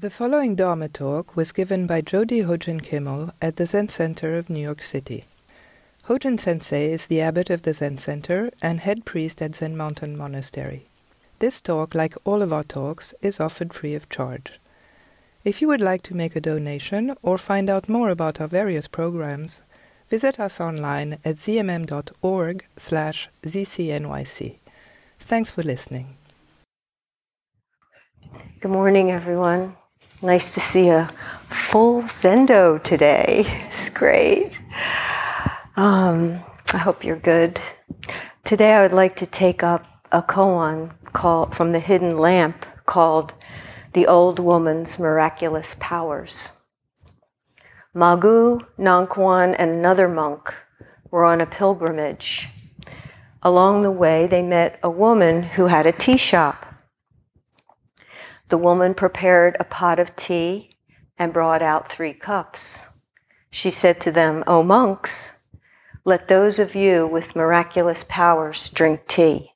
The following Dharma talk was given by Jody Hojin Kimmel at the Zen Center of New York City. Hojin Sensei is the abbot of the Zen Center and head priest at Zen Mountain Monastery. This talk, like all of our talks, is offered free of charge. If you would like to make a donation or find out more about our various programs, visit us online at zmm.org slash zcnyc. Thanks for listening. Good morning, everyone. Nice to see a full Zendo today. It's great. Um, I hope you're good. Today, I would like to take up a koan from the Hidden Lamp called "The Old Woman's Miraculous Powers." Magu, Nanquan, and another monk were on a pilgrimage. Along the way, they met a woman who had a tea shop. The woman prepared a pot of tea and brought out three cups. She said to them, O monks, let those of you with miraculous powers drink tea.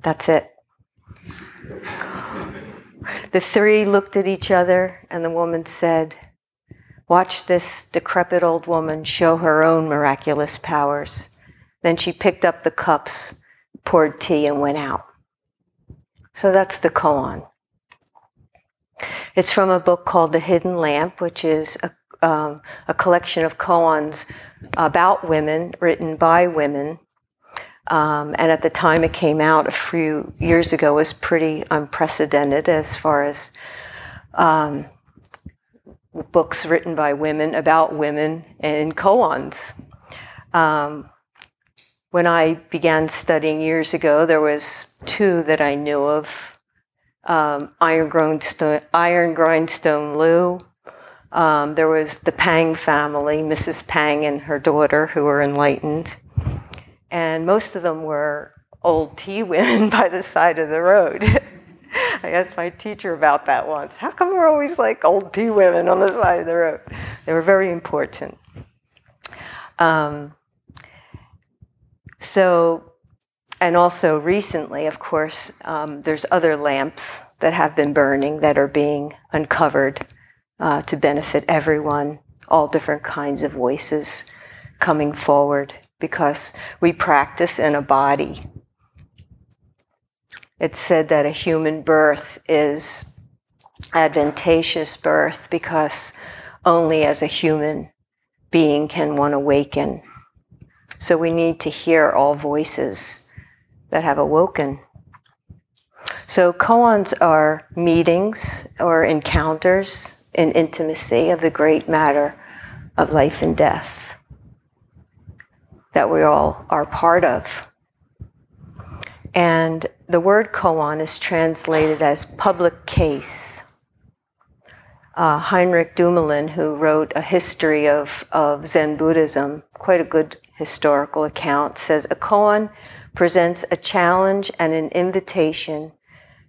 That's it. The three looked at each other, and the woman said, Watch this decrepit old woman show her own miraculous powers. Then she picked up the cups, poured tea, and went out. So that's the koan. It's from a book called The Hidden Lamp, which is a, um, a collection of koans about women written by women. Um, and at the time it came out a few years ago was pretty unprecedented as far as um, books written by women about women in koans. Um, when I began studying years ago, there was two that I knew of. Um, Iron, Grindstone, Iron Grindstone Liu. Um, there was the Pang family, Mrs. Pang and her daughter, who were enlightened. And most of them were old tea women by the side of the road. I asked my teacher about that once. How come we're always like old tea women on the side of the road? They were very important. Um, so, and also recently, of course, um, there's other lamps that have been burning that are being uncovered uh, to benefit everyone, all different kinds of voices coming forward because we practice in a body. It's said that a human birth is advantageous birth because only as a human being can one awaken so we need to hear all voices that have awoken. So koans are meetings or encounters in intimacy of the great matter of life and death that we all are part of. And the word koan is translated as public case. Uh, Heinrich Dumoulin, who wrote a history of, of Zen Buddhism, quite a good historical account says a koan presents a challenge and an invitation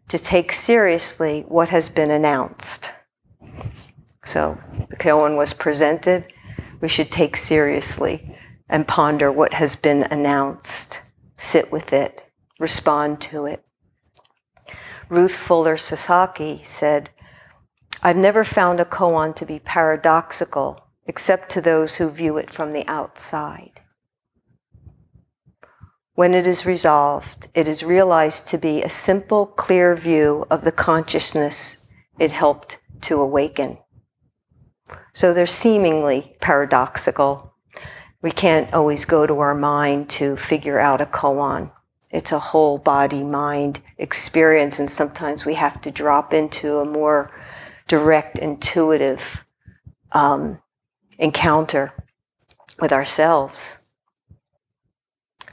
to take seriously what has been announced. So the koan was presented. We should take seriously and ponder what has been announced, sit with it, respond to it. Ruth Fuller Sasaki said, I've never found a koan to be paradoxical except to those who view it from the outside. When it is resolved, it is realized to be a simple, clear view of the consciousness it helped to awaken. So they're seemingly paradoxical. We can't always go to our mind to figure out a koan. It's a whole body mind experience, and sometimes we have to drop into a more direct, intuitive um, encounter with ourselves.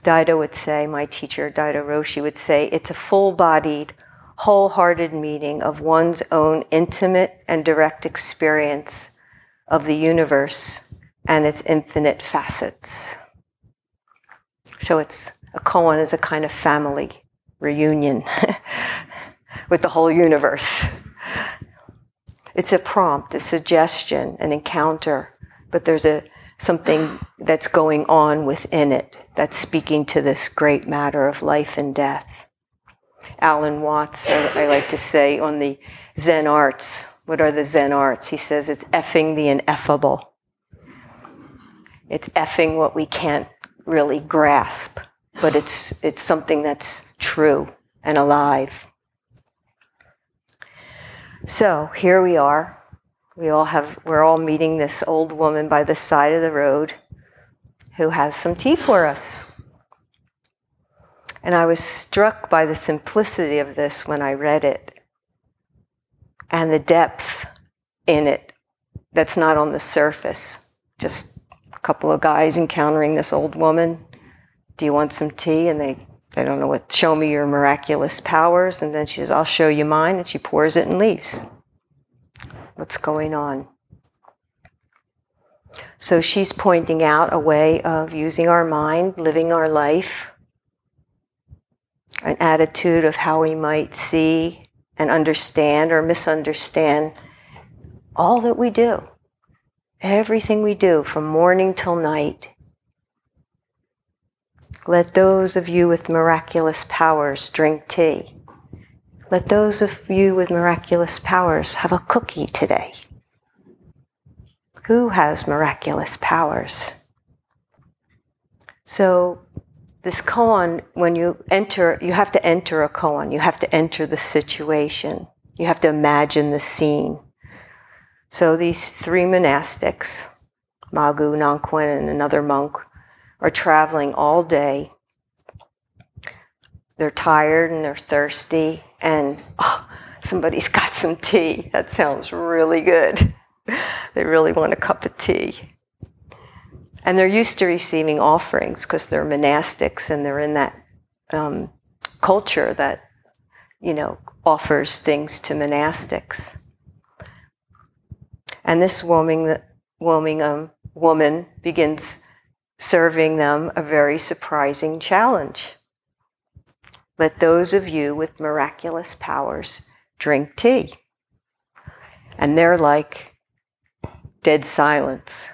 Daido would say, my teacher, Daido Roshi, would say, it's a full bodied, wholehearted meeting of one's own intimate and direct experience of the universe and its infinite facets. So it's a koan is a kind of family reunion with the whole universe. It's a prompt, a suggestion, an encounter, but there's a something that's going on within it that's speaking to this great matter of life and death. Alan Watts, I, like to say, on the Zen arts. What are the Zen arts? He says it's effing the ineffable. It's effing what we can't really grasp, but it's, it's something that's true and alive. So here we are. We all have, we're all meeting this old woman by the side of the road who has some tea for us. And I was struck by the simplicity of this when I read it and the depth in it that's not on the surface. Just a couple of guys encountering this old woman. Do you want some tea? And they, they don't know what, show me your miraculous powers. And then she says, I'll show you mine. And she pours it and leaves. What's going on? So she's pointing out a way of using our mind, living our life an attitude of how we might see and understand or misunderstand all that we do. Everything we do from morning till night. Let those of you with miraculous powers drink tea. Let those of you with miraculous powers have a cookie today. Who has miraculous powers? So this koan, when you enter, you have to enter a koan. You have to enter the situation. You have to imagine the scene. So these three monastics, Magu, Nanquan, and another monk, are traveling all day. They're tired and they're thirsty, and oh, somebody's got some tea. That sounds really good. They really want a cup of tea. And they're used to receiving offerings because they're monastics and they're in that um, culture that, you know, offers things to monastics. And this woman, um, woman begins serving them a very surprising challenge. Let those of you with miraculous powers drink tea. And they're like dead silence.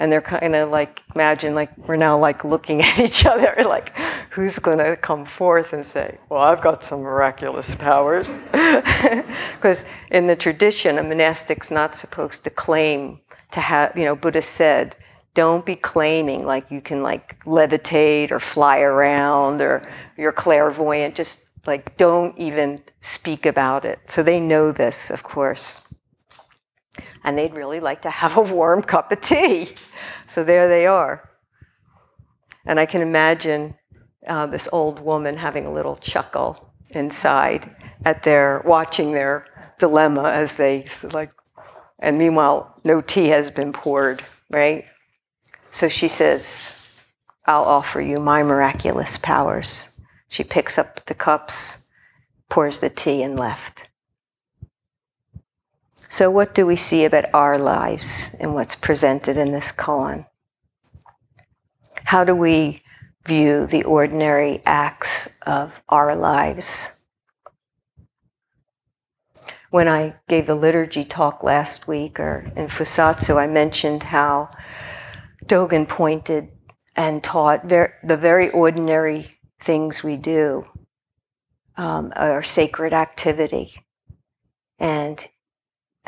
And they're kind of like imagine like we're now like looking at each other like who's going to come forth and say well i've got some miraculous powers. Because in the tradition a monastic's not supposed to claim to have you know buddha said don't be claiming like you can like levitate or fly around or you're clairvoyant. Just like don't even speak about it. So they know this of course and they'd really like to have a warm cup of tea. So there they are. And I can imagine uh, this old woman having a little chuckle inside at their watching their dilemma as they like, and meanwhile, no tea has been poured, right? So she says, I'll offer you my miraculous powers. She picks up the cups, pours the tea, and left. So, what do we see about our lives and what's presented in this koan? How do we view the ordinary acts of our lives? When I gave the liturgy talk last week or in Fusatsu, I mentioned how Dogen pointed and taught ver- the very ordinary things we do um, are sacred activity. And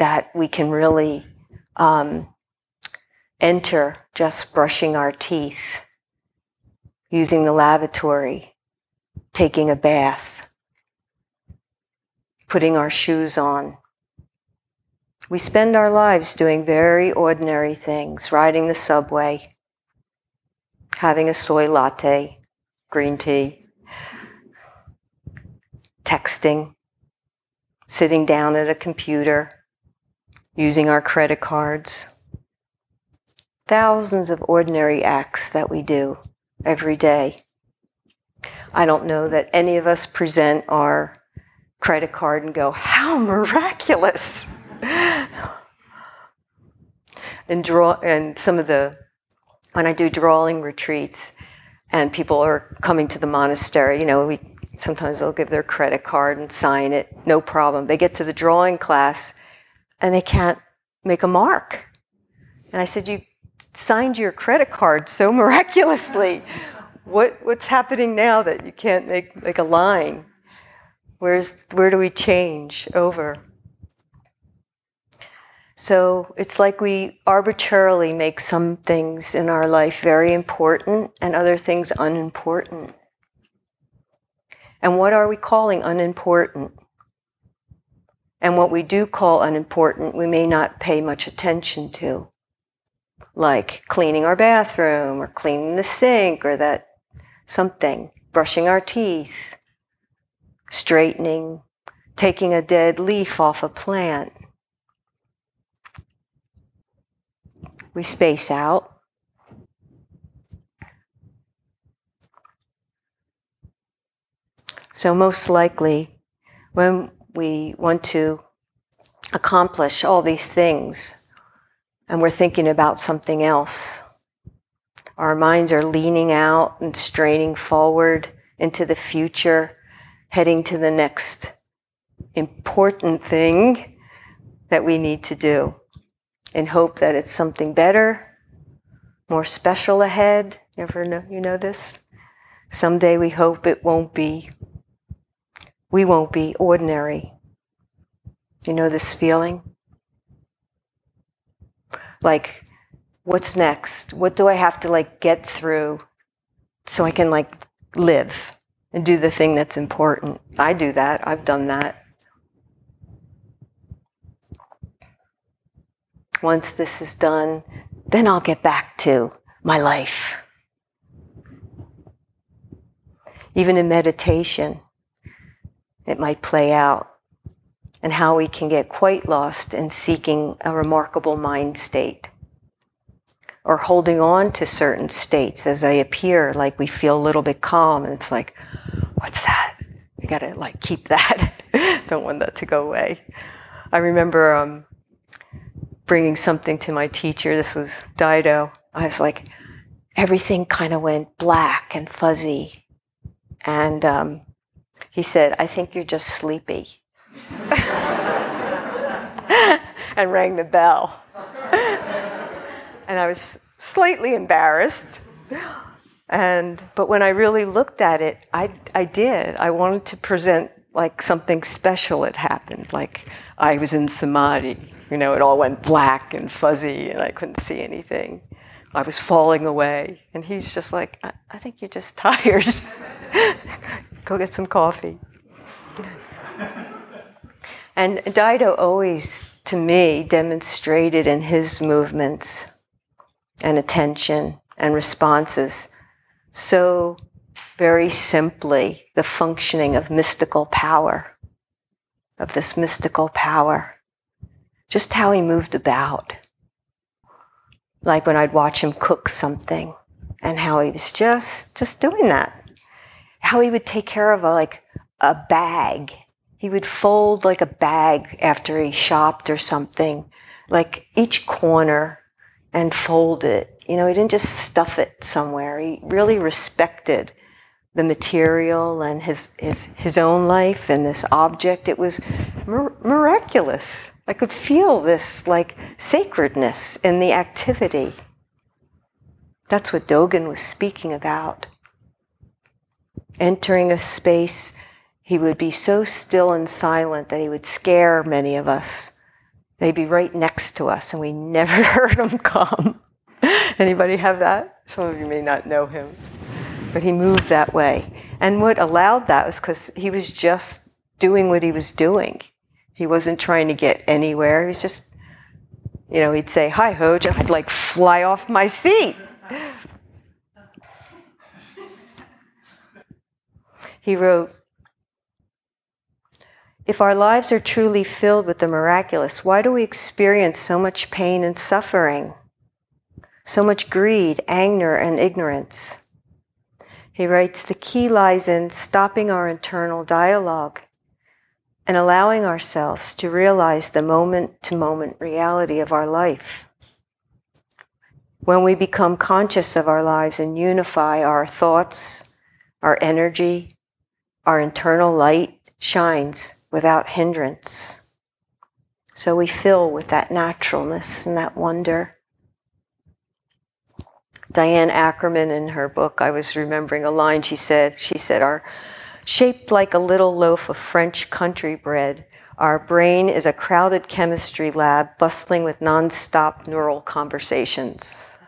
that we can really um, enter just brushing our teeth, using the lavatory, taking a bath, putting our shoes on. We spend our lives doing very ordinary things, riding the subway, having a soy latte, green tea, texting, sitting down at a computer, using our credit cards. Thousands of ordinary acts that we do every day. I don't know that any of us present our credit card and go, How miraculous! and draw and some of the when I do drawing retreats and people are coming to the monastery, you know, we sometimes they'll give their credit card and sign it, no problem. They get to the drawing class and they can't make a mark. And I said, You signed your credit card so miraculously. What, what's happening now that you can't make, make a line? Where's, where do we change over? So it's like we arbitrarily make some things in our life very important and other things unimportant. And what are we calling unimportant? And what we do call unimportant, we may not pay much attention to, like cleaning our bathroom or cleaning the sink or that something, brushing our teeth, straightening, taking a dead leaf off a plant. We space out. So, most likely, when we want to accomplish all these things and we're thinking about something else, our minds are leaning out and straining forward into the future heading to the next important thing that we need to do in hope that it's something better, more special ahead. You ever know, you know this? Someday we hope it won't be, we won't be ordinary. You know this feeling? Like, what's next? What do I have to like get through so I can like live? and do the thing that's important. I do that. I've done that. Once this is done, then I'll get back to my life. Even in meditation, it might play out and how we can get quite lost in seeking a remarkable mind state or holding on to certain states as they appear, like we feel a little bit calm and it's like, what's that? I gotta like keep that. Don't want that to go away. I remember um, bringing something to my teacher. This was Daido. I was like, everything kind of went black and fuzzy. And um, he said, I think you're just sleepy. and rang the bell. and I was slightly embarrassed. And but when I really looked at it, I I did. I wanted to present like something special had happened, like I was in samadhi. You know, it all went black and fuzzy, and I couldn't see anything. I was falling away, and he's just like, I, I think you're just tired. Go get some coffee. and Daido always, to me, demonstrated in his movements and attention and responses so very simply the functioning of mystical power, of this mystical power, just how he moved about. Like when I'd watch him cook something and how he was just, just doing that. How he would take care of a, like a bag. He would fold like a bag after he shopped or something, like each corner and fold it you know, he didn't just stuff it somewhere. He really respected the material and his, his, his own life and this object. It was mir- miraculous. I could feel this like sacredness in the activity. That's what Dogen was speaking about. Entering a space, he would be so still and silent that he would scare many of us. They'd be right next to us, and we never heard him come. Anybody have that? Some of you may not know him, but he moved that way. And what allowed that was because he was just doing what he was doing. He wasn't trying to get anywhere. He was just, you know, he'd say, Hi, Hoj, and I'd like fly off my seat. He wrote, If our lives are truly filled with the miraculous, why do we experience so much pain and suffering? so much greed, anger, and ignorance. He writes The key lies in stopping our internal dialogue and allowing ourselves to realize the moment to moment reality of our life. When we become conscious of our lives and unify our thoughts, our energy, our internal light shines without hindrance. So we fill with that naturalness and that wonder. Diane Ackerman in her book, I was remembering a line she said. She said, Our Shaped like a little loaf of French country bread, our brain is a crowded chemistry lab bustling with nonstop neural conversations.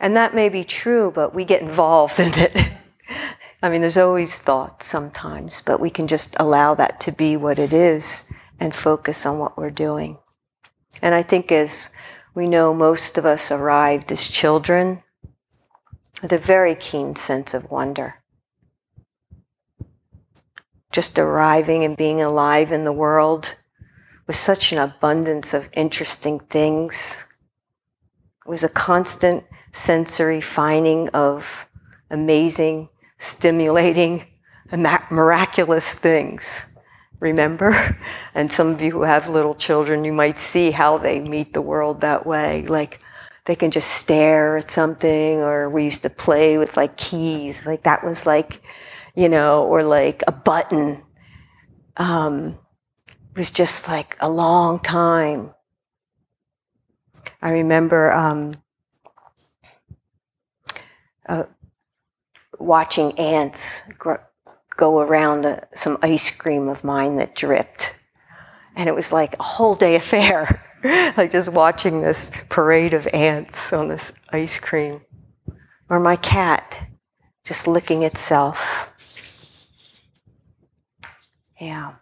And that may be true, but we get involved in it. I mean, there's always thought sometimes, but we can just allow that to be what it is and focus on what we're doing. And I think as we know, most of us arrived as children with a very keen sense of wonder. Just arriving and being alive in the world with such an abundance of interesting things. It was a constant sensory finding of amazing, stimulating, miraculous things. Remember? And some of you who have little children, you might see how they meet the world that way. Like they can just stare at something, or we used to play with like keys. Like that was like, you know, or like a button. Um, it was just like a long time. I remember um, uh, watching ants go around the, some ice cream of mine that dripped. And it was like a whole day affair, like just watching this parade of ants on this ice cream. Or my cat just licking itself. Yeah.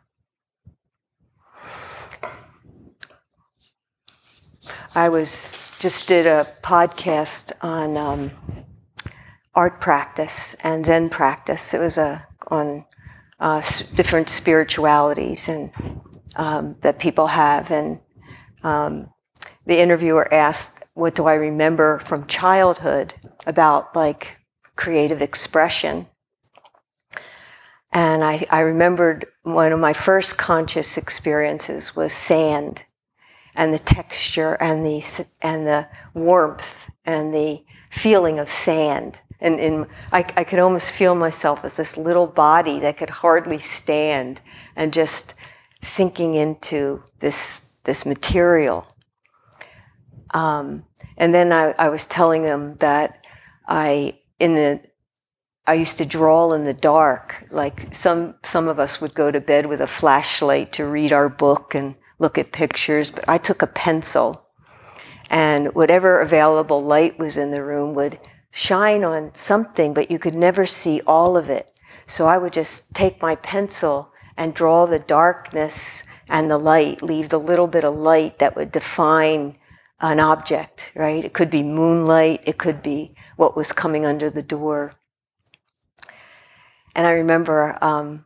I was just did a podcast on um, art practice and Zen practice. It was a on uh, different spiritualities and um, that people have. And um, the interviewer asked, "What do I remember from childhood about like creative expression?" And I, I remembered one of my first conscious experiences was sand and the texture and the and the warmth and the feeling of sand and in, I, I could almost feel myself as this little body that could hardly stand and just sinking into this, this material. Um, and then I, I was telling him that I, in the, I used to draw in the dark. Like some, some of us would go to bed with a flashlight to read our book and look at pictures, but I took a pencil and whatever available light was in the room would shine on something, but you could never see all of it. So I would just take my pencil and draw the darkness and the light, leave the little bit of light that would define an object, right? It could be moonlight, it could be what was coming under the door. And I remember um,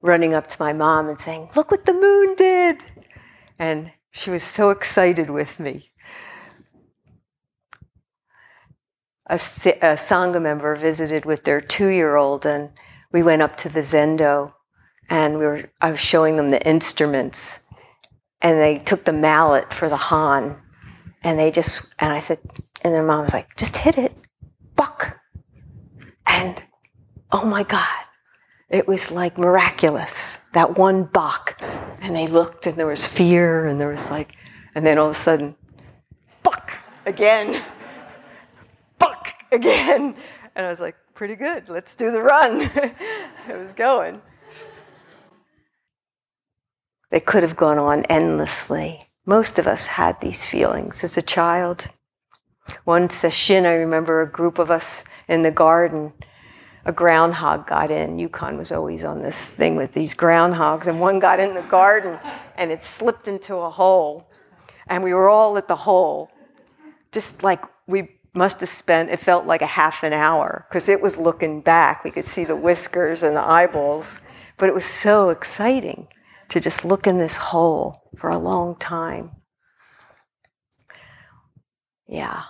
running up to my mom and saying, Look what the moon did! And she was so excited with me. A, a Sangha member visited with their two year old, and we went up to the Zendo, and we were, I was showing them the instruments, and they took the mallet for the Han, and they just, and I said, and their mom was like, just hit it, buck. And oh my God, it was like miraculous, that one buck. And they looked, and there was fear, and there was like, and then all of a sudden, buck again again. And I was like, pretty good. Let's do the run. it was going. They could have gone on endlessly. Most of us had these feelings as a child. One session, I remember a group of us in the garden. A groundhog got in. Yukon was always on this thing with these groundhogs, and one got in the garden and it slipped into a hole. And we were all at the hole, just like we must have spent, it felt like a half an hour because it was looking back. We could see the whiskers and the eyeballs, but it was so exciting to just look in this hole for a long time. Yeah.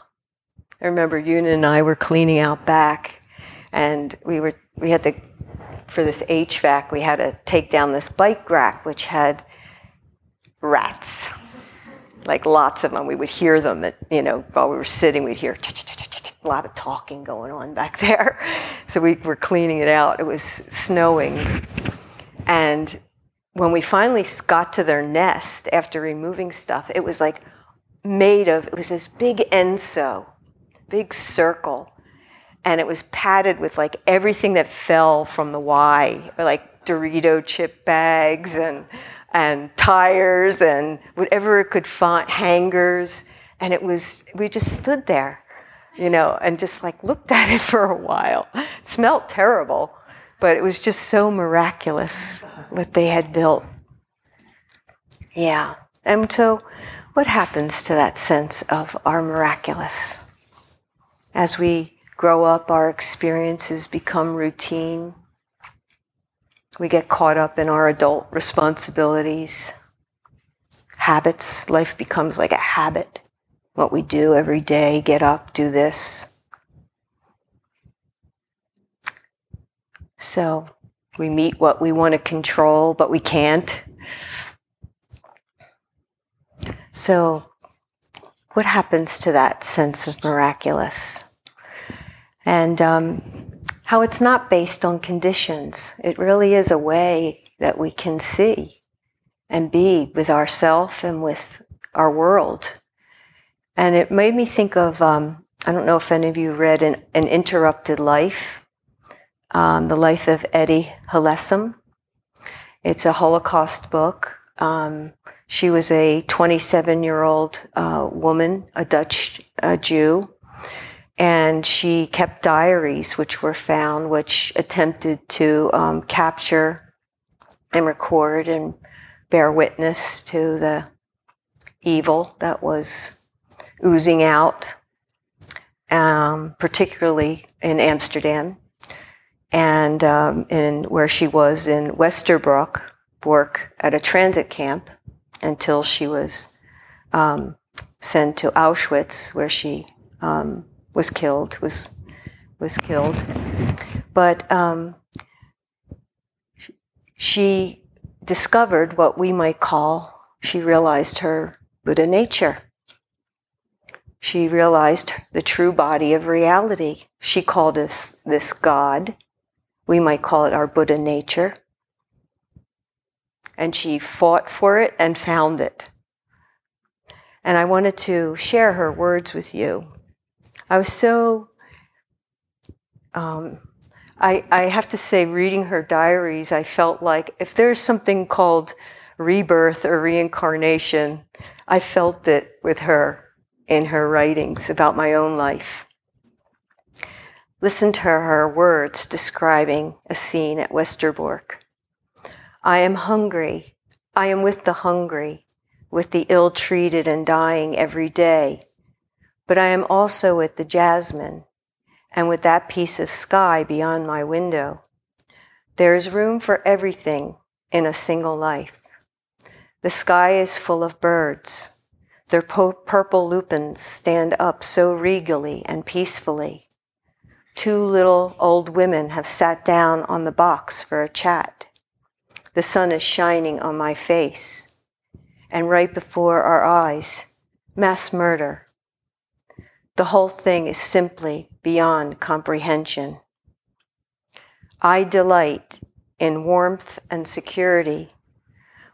I remember Yuna and I were cleaning out back and we were we had to for this HVAC we had to take down this bike rack which had rats like lots of them. We would hear them, at, you know, while we were sitting, we'd hear a lot of talking going on back there. So we were cleaning it out. It was snowing. And when we finally got to their nest after removing stuff, it was like made of, it was this big enso, big circle. and it was padded with like everything that fell from the Y, like Dorito chip bags and and tires and whatever it could find, hangers. And it was, we just stood there, you know, and just like looked at it for a while. It smelled terrible, but it was just so miraculous what they had built. Yeah. And so, what happens to that sense of our miraculous? As we grow up, our experiences become routine. We get caught up in our adult responsibilities, habits. Life becomes like a habit. What we do every day get up, do this. So we meet what we want to control, but we can't. So, what happens to that sense of miraculous? And um, how it's not based on conditions. It really is a way that we can see and be with ourself and with our world. And it made me think of, um, I don't know if any of you read An, An Interrupted Life, um, the life of Etty Hillesum. It's a Holocaust book. Um, she was a 27 year old uh, woman, a Dutch uh, Jew, and she kept diaries which were found which attempted to um, capture and record and bear witness to the evil that was oozing out um, particularly in amsterdam and um, in where she was in Westerbork work at a transit camp until she was um, sent to auschwitz where she um, was killed, was was killed. But um, she discovered what we might call, she realized her Buddha nature. She realized the true body of reality. She called us this God. We might call it our Buddha nature. And she fought for it and found it. And I wanted to share her words with you I was so. Um, I, I have to say, reading her diaries, I felt like if there's something called rebirth or reincarnation, I felt it with her in her writings about my own life. Listen to her words describing a scene at Westerbork. I am hungry. I am with the hungry, with the ill treated and dying every day but I am also with the jasmine and with that piece of sky beyond my window. There is room for everything in a single life. The sky is full of birds. Their po- purple lupins stand up so regally and peacefully. Two little old women have sat down on the box for a chat. The sun is shining on my face. And right before our eyes, mass murder the whole thing is simply beyond comprehension. I delight in warmth and security,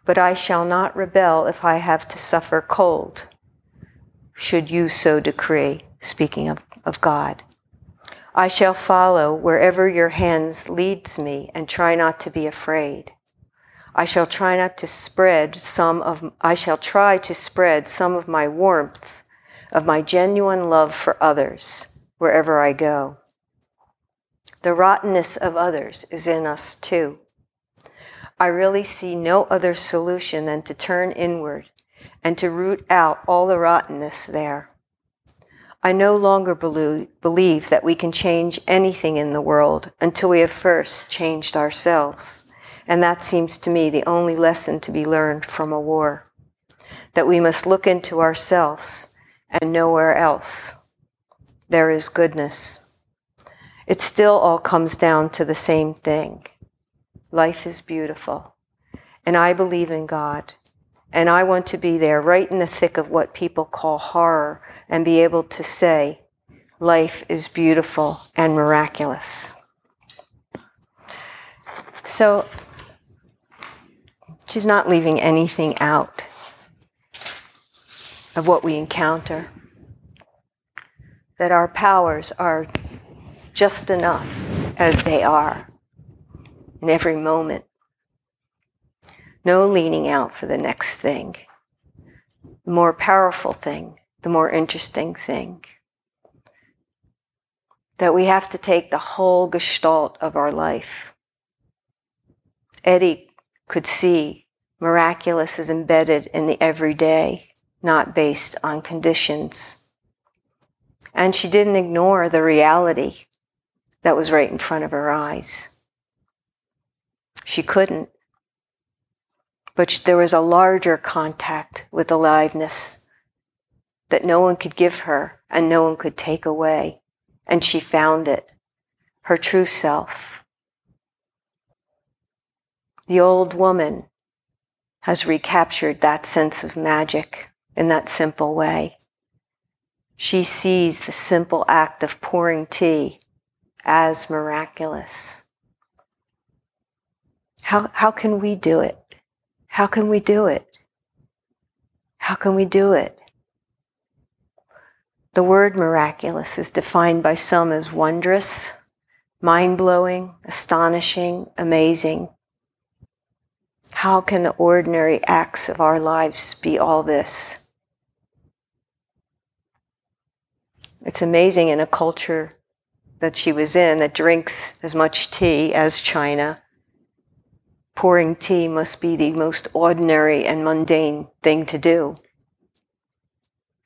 but I shall not rebel if I have to suffer cold, should you so decree, speaking of, of God. I shall follow wherever your hands leads me and try not to be afraid. I shall try not to spread some of, I shall try to spread some of my warmth of my genuine love for others wherever I go. The rottenness of others is in us too. I really see no other solution than to turn inward and to root out all the rottenness there. I no longer believe that we can change anything in the world until we have first changed ourselves. And that seems to me the only lesson to be learned from a war. That we must look into ourselves and nowhere else. There is goodness. It still all comes down to the same thing. Life is beautiful. And I believe in God. And I want to be there right in the thick of what people call horror and be able to say, life is beautiful and miraculous. So she's not leaving anything out of what we encounter. That our powers are just enough as they are in every moment. No leaning out for the next thing. The more powerful thing, the more interesting thing. That we have to take the whole gestalt of our life. Etty could see miraculous is embedded in the everyday, not based on conditions. And she didn't ignore the reality that was right in front of her eyes. She couldn't. But there was a larger contact with aliveness that no one could give her and no one could take away. And she found it, her true self. The old woman has recaptured that sense of magic in that simple way. She sees the simple act of pouring tea as miraculous. How, how can we do it? How can we do it? How can we do it? The word miraculous is defined by some as wondrous, mind blowing, astonishing, amazing. How can the ordinary acts of our lives be all this? It's amazing in a culture that she was in that drinks as much tea as China. Pouring tea must be the most ordinary and mundane thing to do.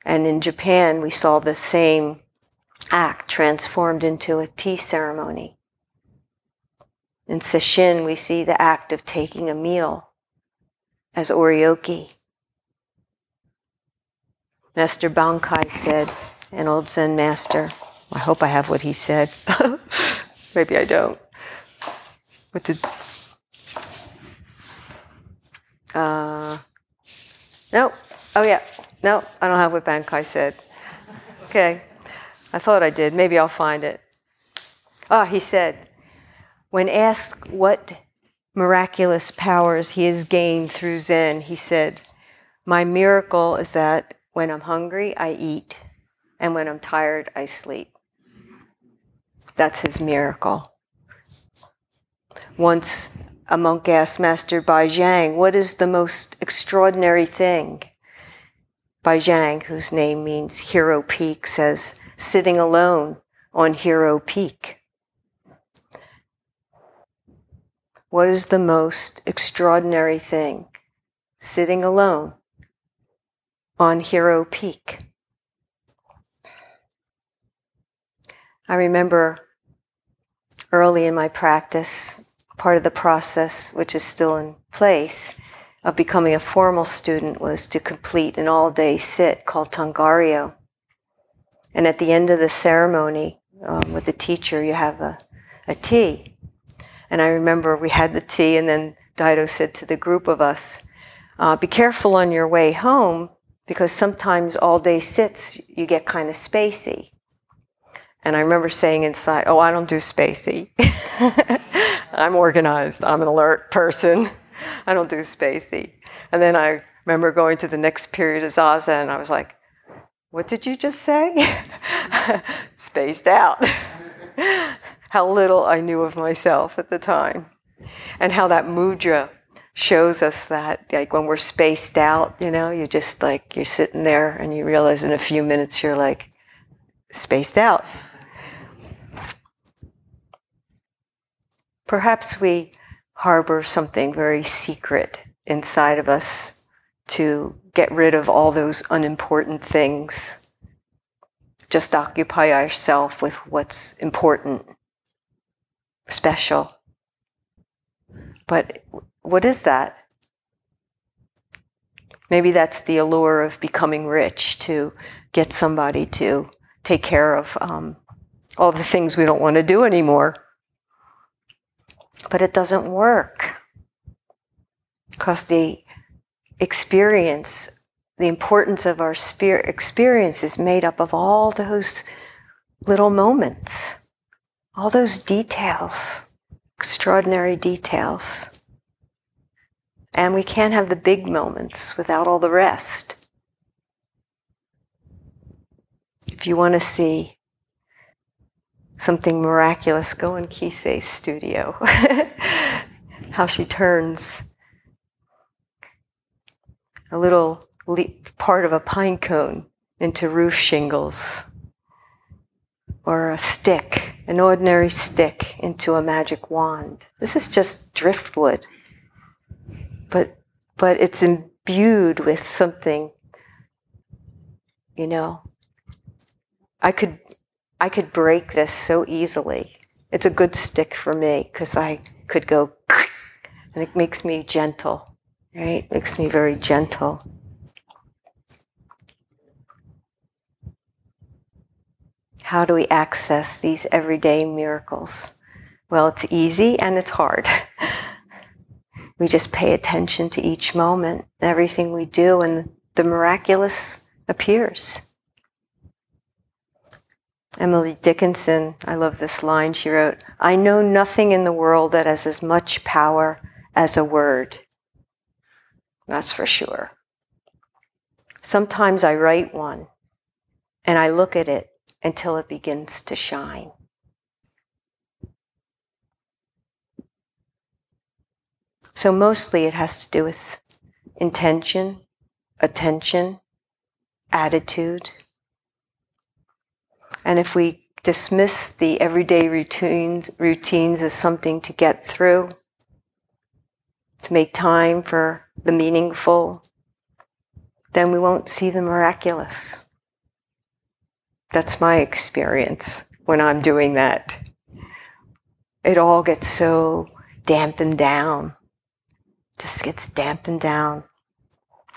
And in Japan, we saw the same act transformed into a tea ceremony. In Sesshin, we see the act of taking a meal as oryoki. Master Bankei said, an old Zen master, I hope I have what he said. Maybe I don't. What did. Uh, no. Oh, yeah. No, I don't have what Bankei said. Okay. I thought I did. Maybe I'll find it. Ah, oh, he said, when asked what miraculous powers he has gained through Zen, he said, My miracle is that when I'm hungry, I eat, and when I'm tired, I sleep. That's his miracle. Once a monk asked Master Bai Zhang, What is the most extraordinary thing? Bai Zhang, whose name means Hero Peak, says, Sitting alone on Hero Peak. What is the most extraordinary thing? Sitting alone on Hero Peak. I remember early in my practice, part of the process, which is still in place, of becoming a formal student was to complete an all day sit called Tangaryo. And at the end of the ceremony um, with the teacher, you have a, a tea. And I remember we had the tea, and then Daido said to the group of us, uh, Be careful on your way home because sometimes all day sits you get kind of spacey. And I remember saying inside, Oh, I don't do spacey. I'm organized. I'm an alert person. I don't do spacey. And then I remember going to the next period of Zazen, and I was like, What did you just say? Spaced out. how little I knew of myself at the time. And how that mudra shows us that, like when we're spaced out, you know, you just like, you're sitting there and you realize in a few minutes you're like spaced out. Perhaps we harbor something very secret inside of us to get rid of all those unimportant things. Just occupy ourselves with what's important, special. But what is that? Maybe that's the allure of becoming rich to get somebody to take care of um, all the things we don't want to do anymore. But it doesn't work because the experience, the importance of our spirit experience is made up of all those little moments, all those details, extraordinary details. And we can't have the big moments without all the rest. If you want to see something miraculous. Go in Kisei's studio. How she turns a little part of a pine cone into roof shingles, or a stick, an ordinary stick, into a magic wand. This is just driftwood, but but it's imbued with something. You know, I could I could break this so easily. It's a good stick for me because I could go, and it makes me gentle, right? Makes me very gentle. How do we access these everyday miracles? Well, it's easy and it's hard. we just pay attention to each moment, everything we do, and the miraculous appears. Emily Dickinson, I love this line she wrote I know nothing in the world that has as much power as a word. That's for sure. Sometimes I write one and I look at it until it begins to shine. So, mostly it has to do with intention, attention, attitude. And if we dismiss the everyday routines, routines as something to get through, to make time for the meaningful, then we won't see the miraculous. That's my experience when I'm doing that. It all gets so dampened down, just gets dampened down.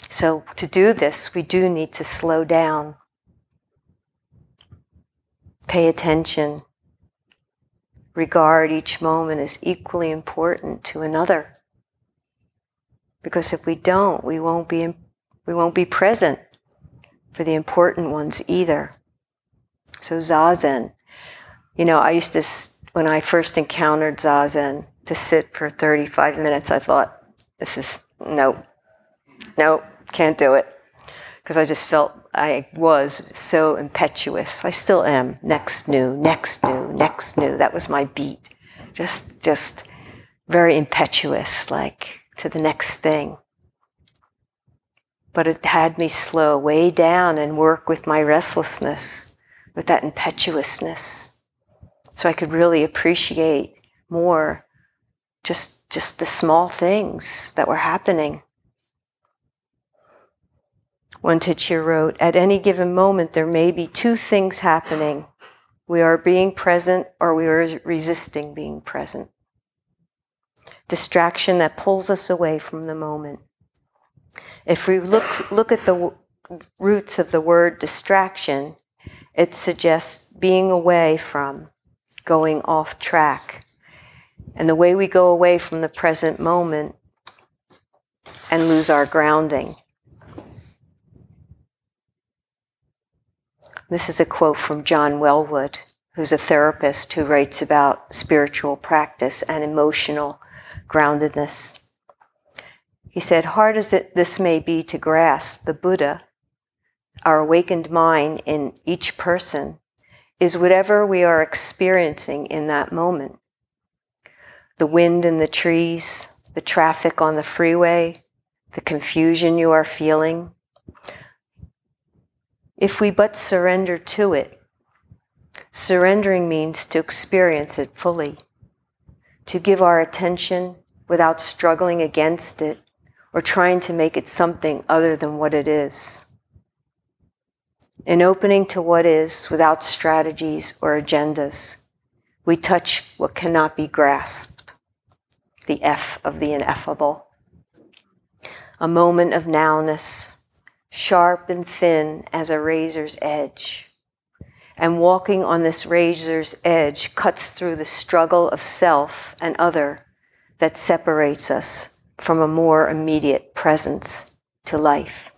So, to do this, we do need to slow down, pay attention, regard each moment as equally important to another. Because if we don't, we won't be, we won't be present for the important ones either. So zazen, you know, I used to, when I first encountered zazen, to sit for 35 minutes, I thought, this is, no, no, can't do it. Because I just felt I was so impetuous. I still am. Next new, next new, next new. That was my beat. Just, just very impetuous, like to the next thing. But it had me slow way down and work with my restlessness with that impetuousness. So I could really appreciate more just, just the small things that were happening. One teacher wrote, At any given moment, there may be two things happening. We are being present or we are resisting being present. Distraction that pulls us away from the moment. If we look, look at the roots of the word distraction, it suggests being away from, going off track. And the way we go away from the present moment and lose our grounding. This is a quote from John Welwood, who's a therapist who writes about spiritual practice and emotional groundedness. He said, Hard as it, this may be to grasp, the Buddha our awakened mind in each person is whatever we are experiencing in that moment. The wind in the trees, the traffic on the freeway, the confusion you are feeling. If we but surrender to it, surrendering means to experience it fully, to give our attention without struggling against it or trying to make it something other than what it is an opening to what is without strategies or agendas. We touch what cannot be grasped, the F of the ineffable. A moment of nowness, sharp and thin as a razor's edge. And walking on this razor's edge cuts through the struggle of self and other that separates us from a more immediate presence to life.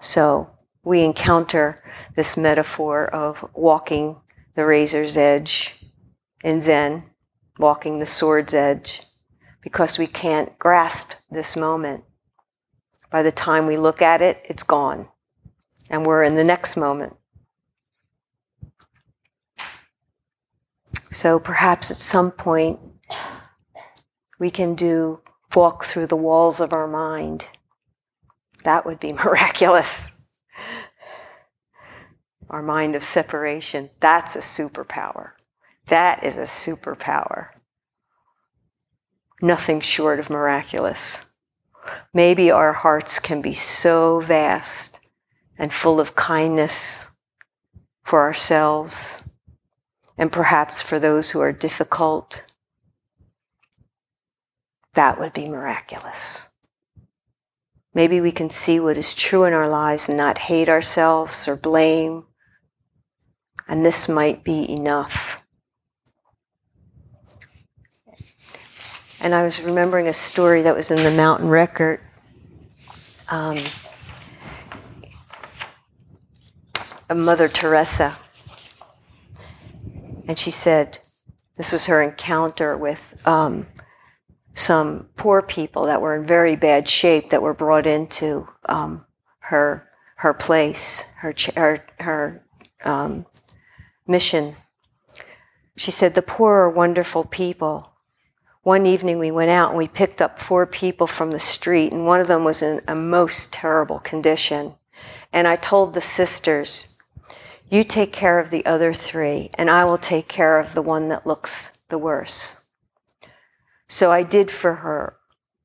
So we encounter this metaphor of walking the razor's edge in Zen, walking the sword's edge, because we can't grasp this moment. By the time we look at it, it's gone, and we're in the next moment. So perhaps at some point we can do walk through the walls of our mind. That would be miraculous. Our mind of separation, that's a superpower. That is a superpower. Nothing short of miraculous. Maybe our hearts can be so vast and full of kindness for ourselves and perhaps for those who are difficult. That would be miraculous. Maybe we can see what is true in our lives and not hate ourselves or blame. And this might be enough. And I was remembering a story that was in the Mountain Record. Um, Mother Teresa. And she said, this was her encounter with um, some poor people that were in very bad shape that were brought into um, her her place, her her, her um, mission. She said, "The poor are wonderful people one evening we went out and we picked up four people from the street, and one of them was in a most terrible condition. And I told the sisters, You take care of the other three, and I will take care of the one that looks the worse. So I did for her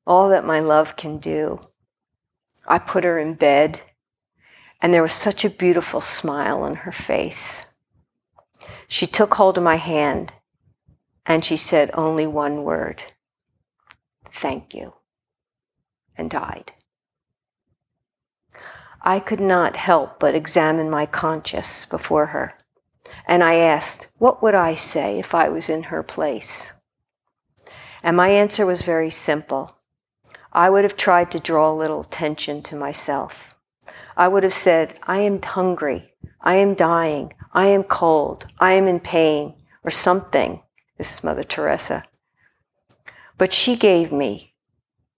all that my love can do. I put her in bed, and there was such a beautiful smile on her face. She took hold of my hand and she said only one word thank you, and died. I could not help but examine my conscience before her, and I asked, What would I say if I was in her place? And my answer was very simple. I would have tried to draw a little attention to myself. I would have said, I am hungry, I am dying, I am cold, I am in pain, or something this is Mother Teresa. But she gave me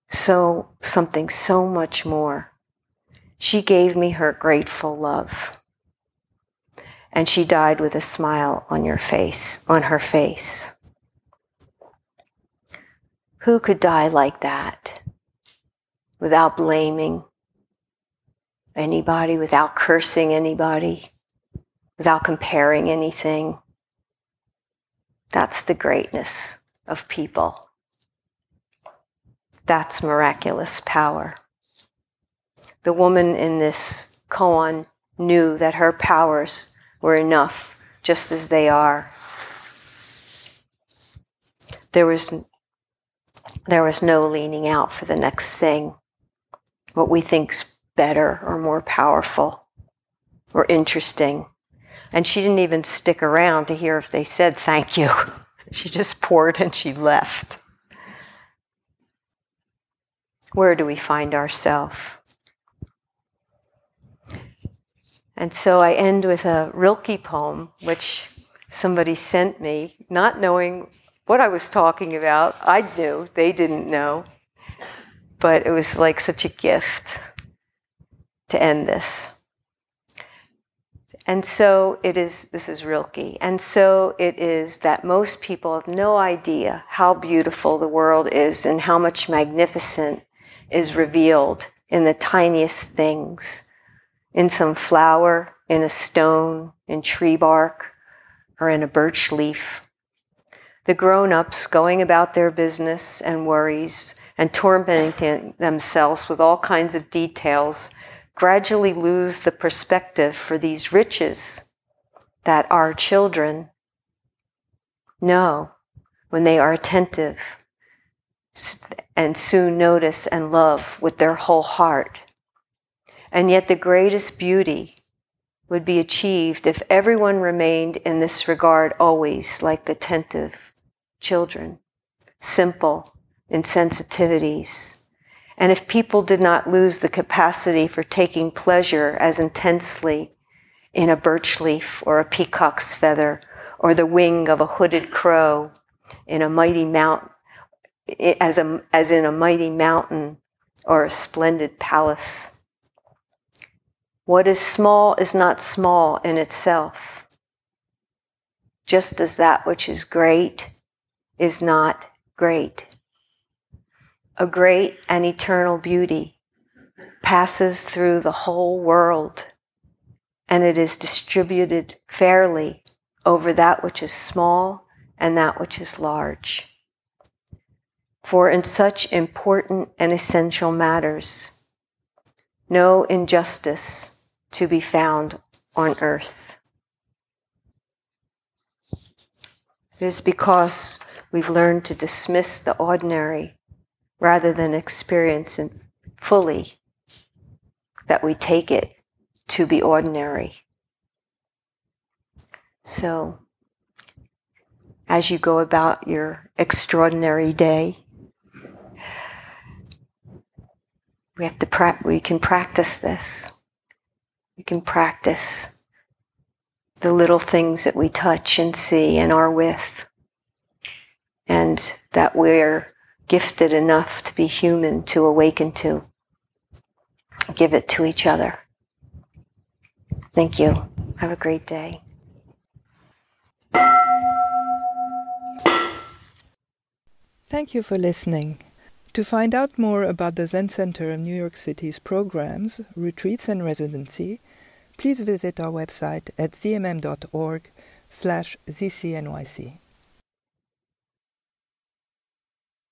so something so much more. She gave me her grateful love. And she died with a smile on your face, on her face. Who could die like that without blaming anybody, without cursing anybody, without comparing anything? That's the greatness of people. That's miraculous power. The woman in this koan knew that her powers were enough just as they are. There was, there was no leaning out for the next thing, what we think's better or more powerful or interesting. And she didn't even stick around to hear if they said thank you. she just poured and she left. Where do we find ourselves? And so I end with a Rilke poem, which somebody sent me, not knowing what I was talking about. I knew, they didn't know. But it was like such a gift to end this. And so it is, this is Rilke, and so it is that most people have no idea how beautiful the world is and how much magnificent is revealed in the tiniest things in some flower, in a stone, in tree bark, or in a birch leaf. The grown ups going about their business and worries and tormenting themselves with all kinds of details gradually lose the perspective for these riches that our children know when they are attentive and soon notice and love with their whole heart. And yet, the greatest beauty would be achieved if everyone remained in this regard always like attentive children, simple in sensitivities, and if people did not lose the capacity for taking pleasure as intensely in a birch leaf or a peacock's feather or the wing of a hooded crow in a mighty mount, as, a, as in a mighty mountain or a splendid palace. What is small is not small in itself. just as that which is great is not great. A great and eternal beauty passes through the whole world and it is distributed fairly over that which is small and that which is large. For in such important and essential matters, no injustice to be found on earth. It is because we've learned to dismiss the ordinary rather than experience it fully that we take it to be ordinary. So, as you go about your extraordinary day, we have to pra- we can practice this. We can practice the little things that we touch and see and are with, and that we're gifted enough to be human to awaken to. Give it to each other. Thank you. Have a great day. Thank you for listening. To find out more about the Zen Center of New York City's programs, retreats, and residency, please visit our website at zmm.org slash zcnyc.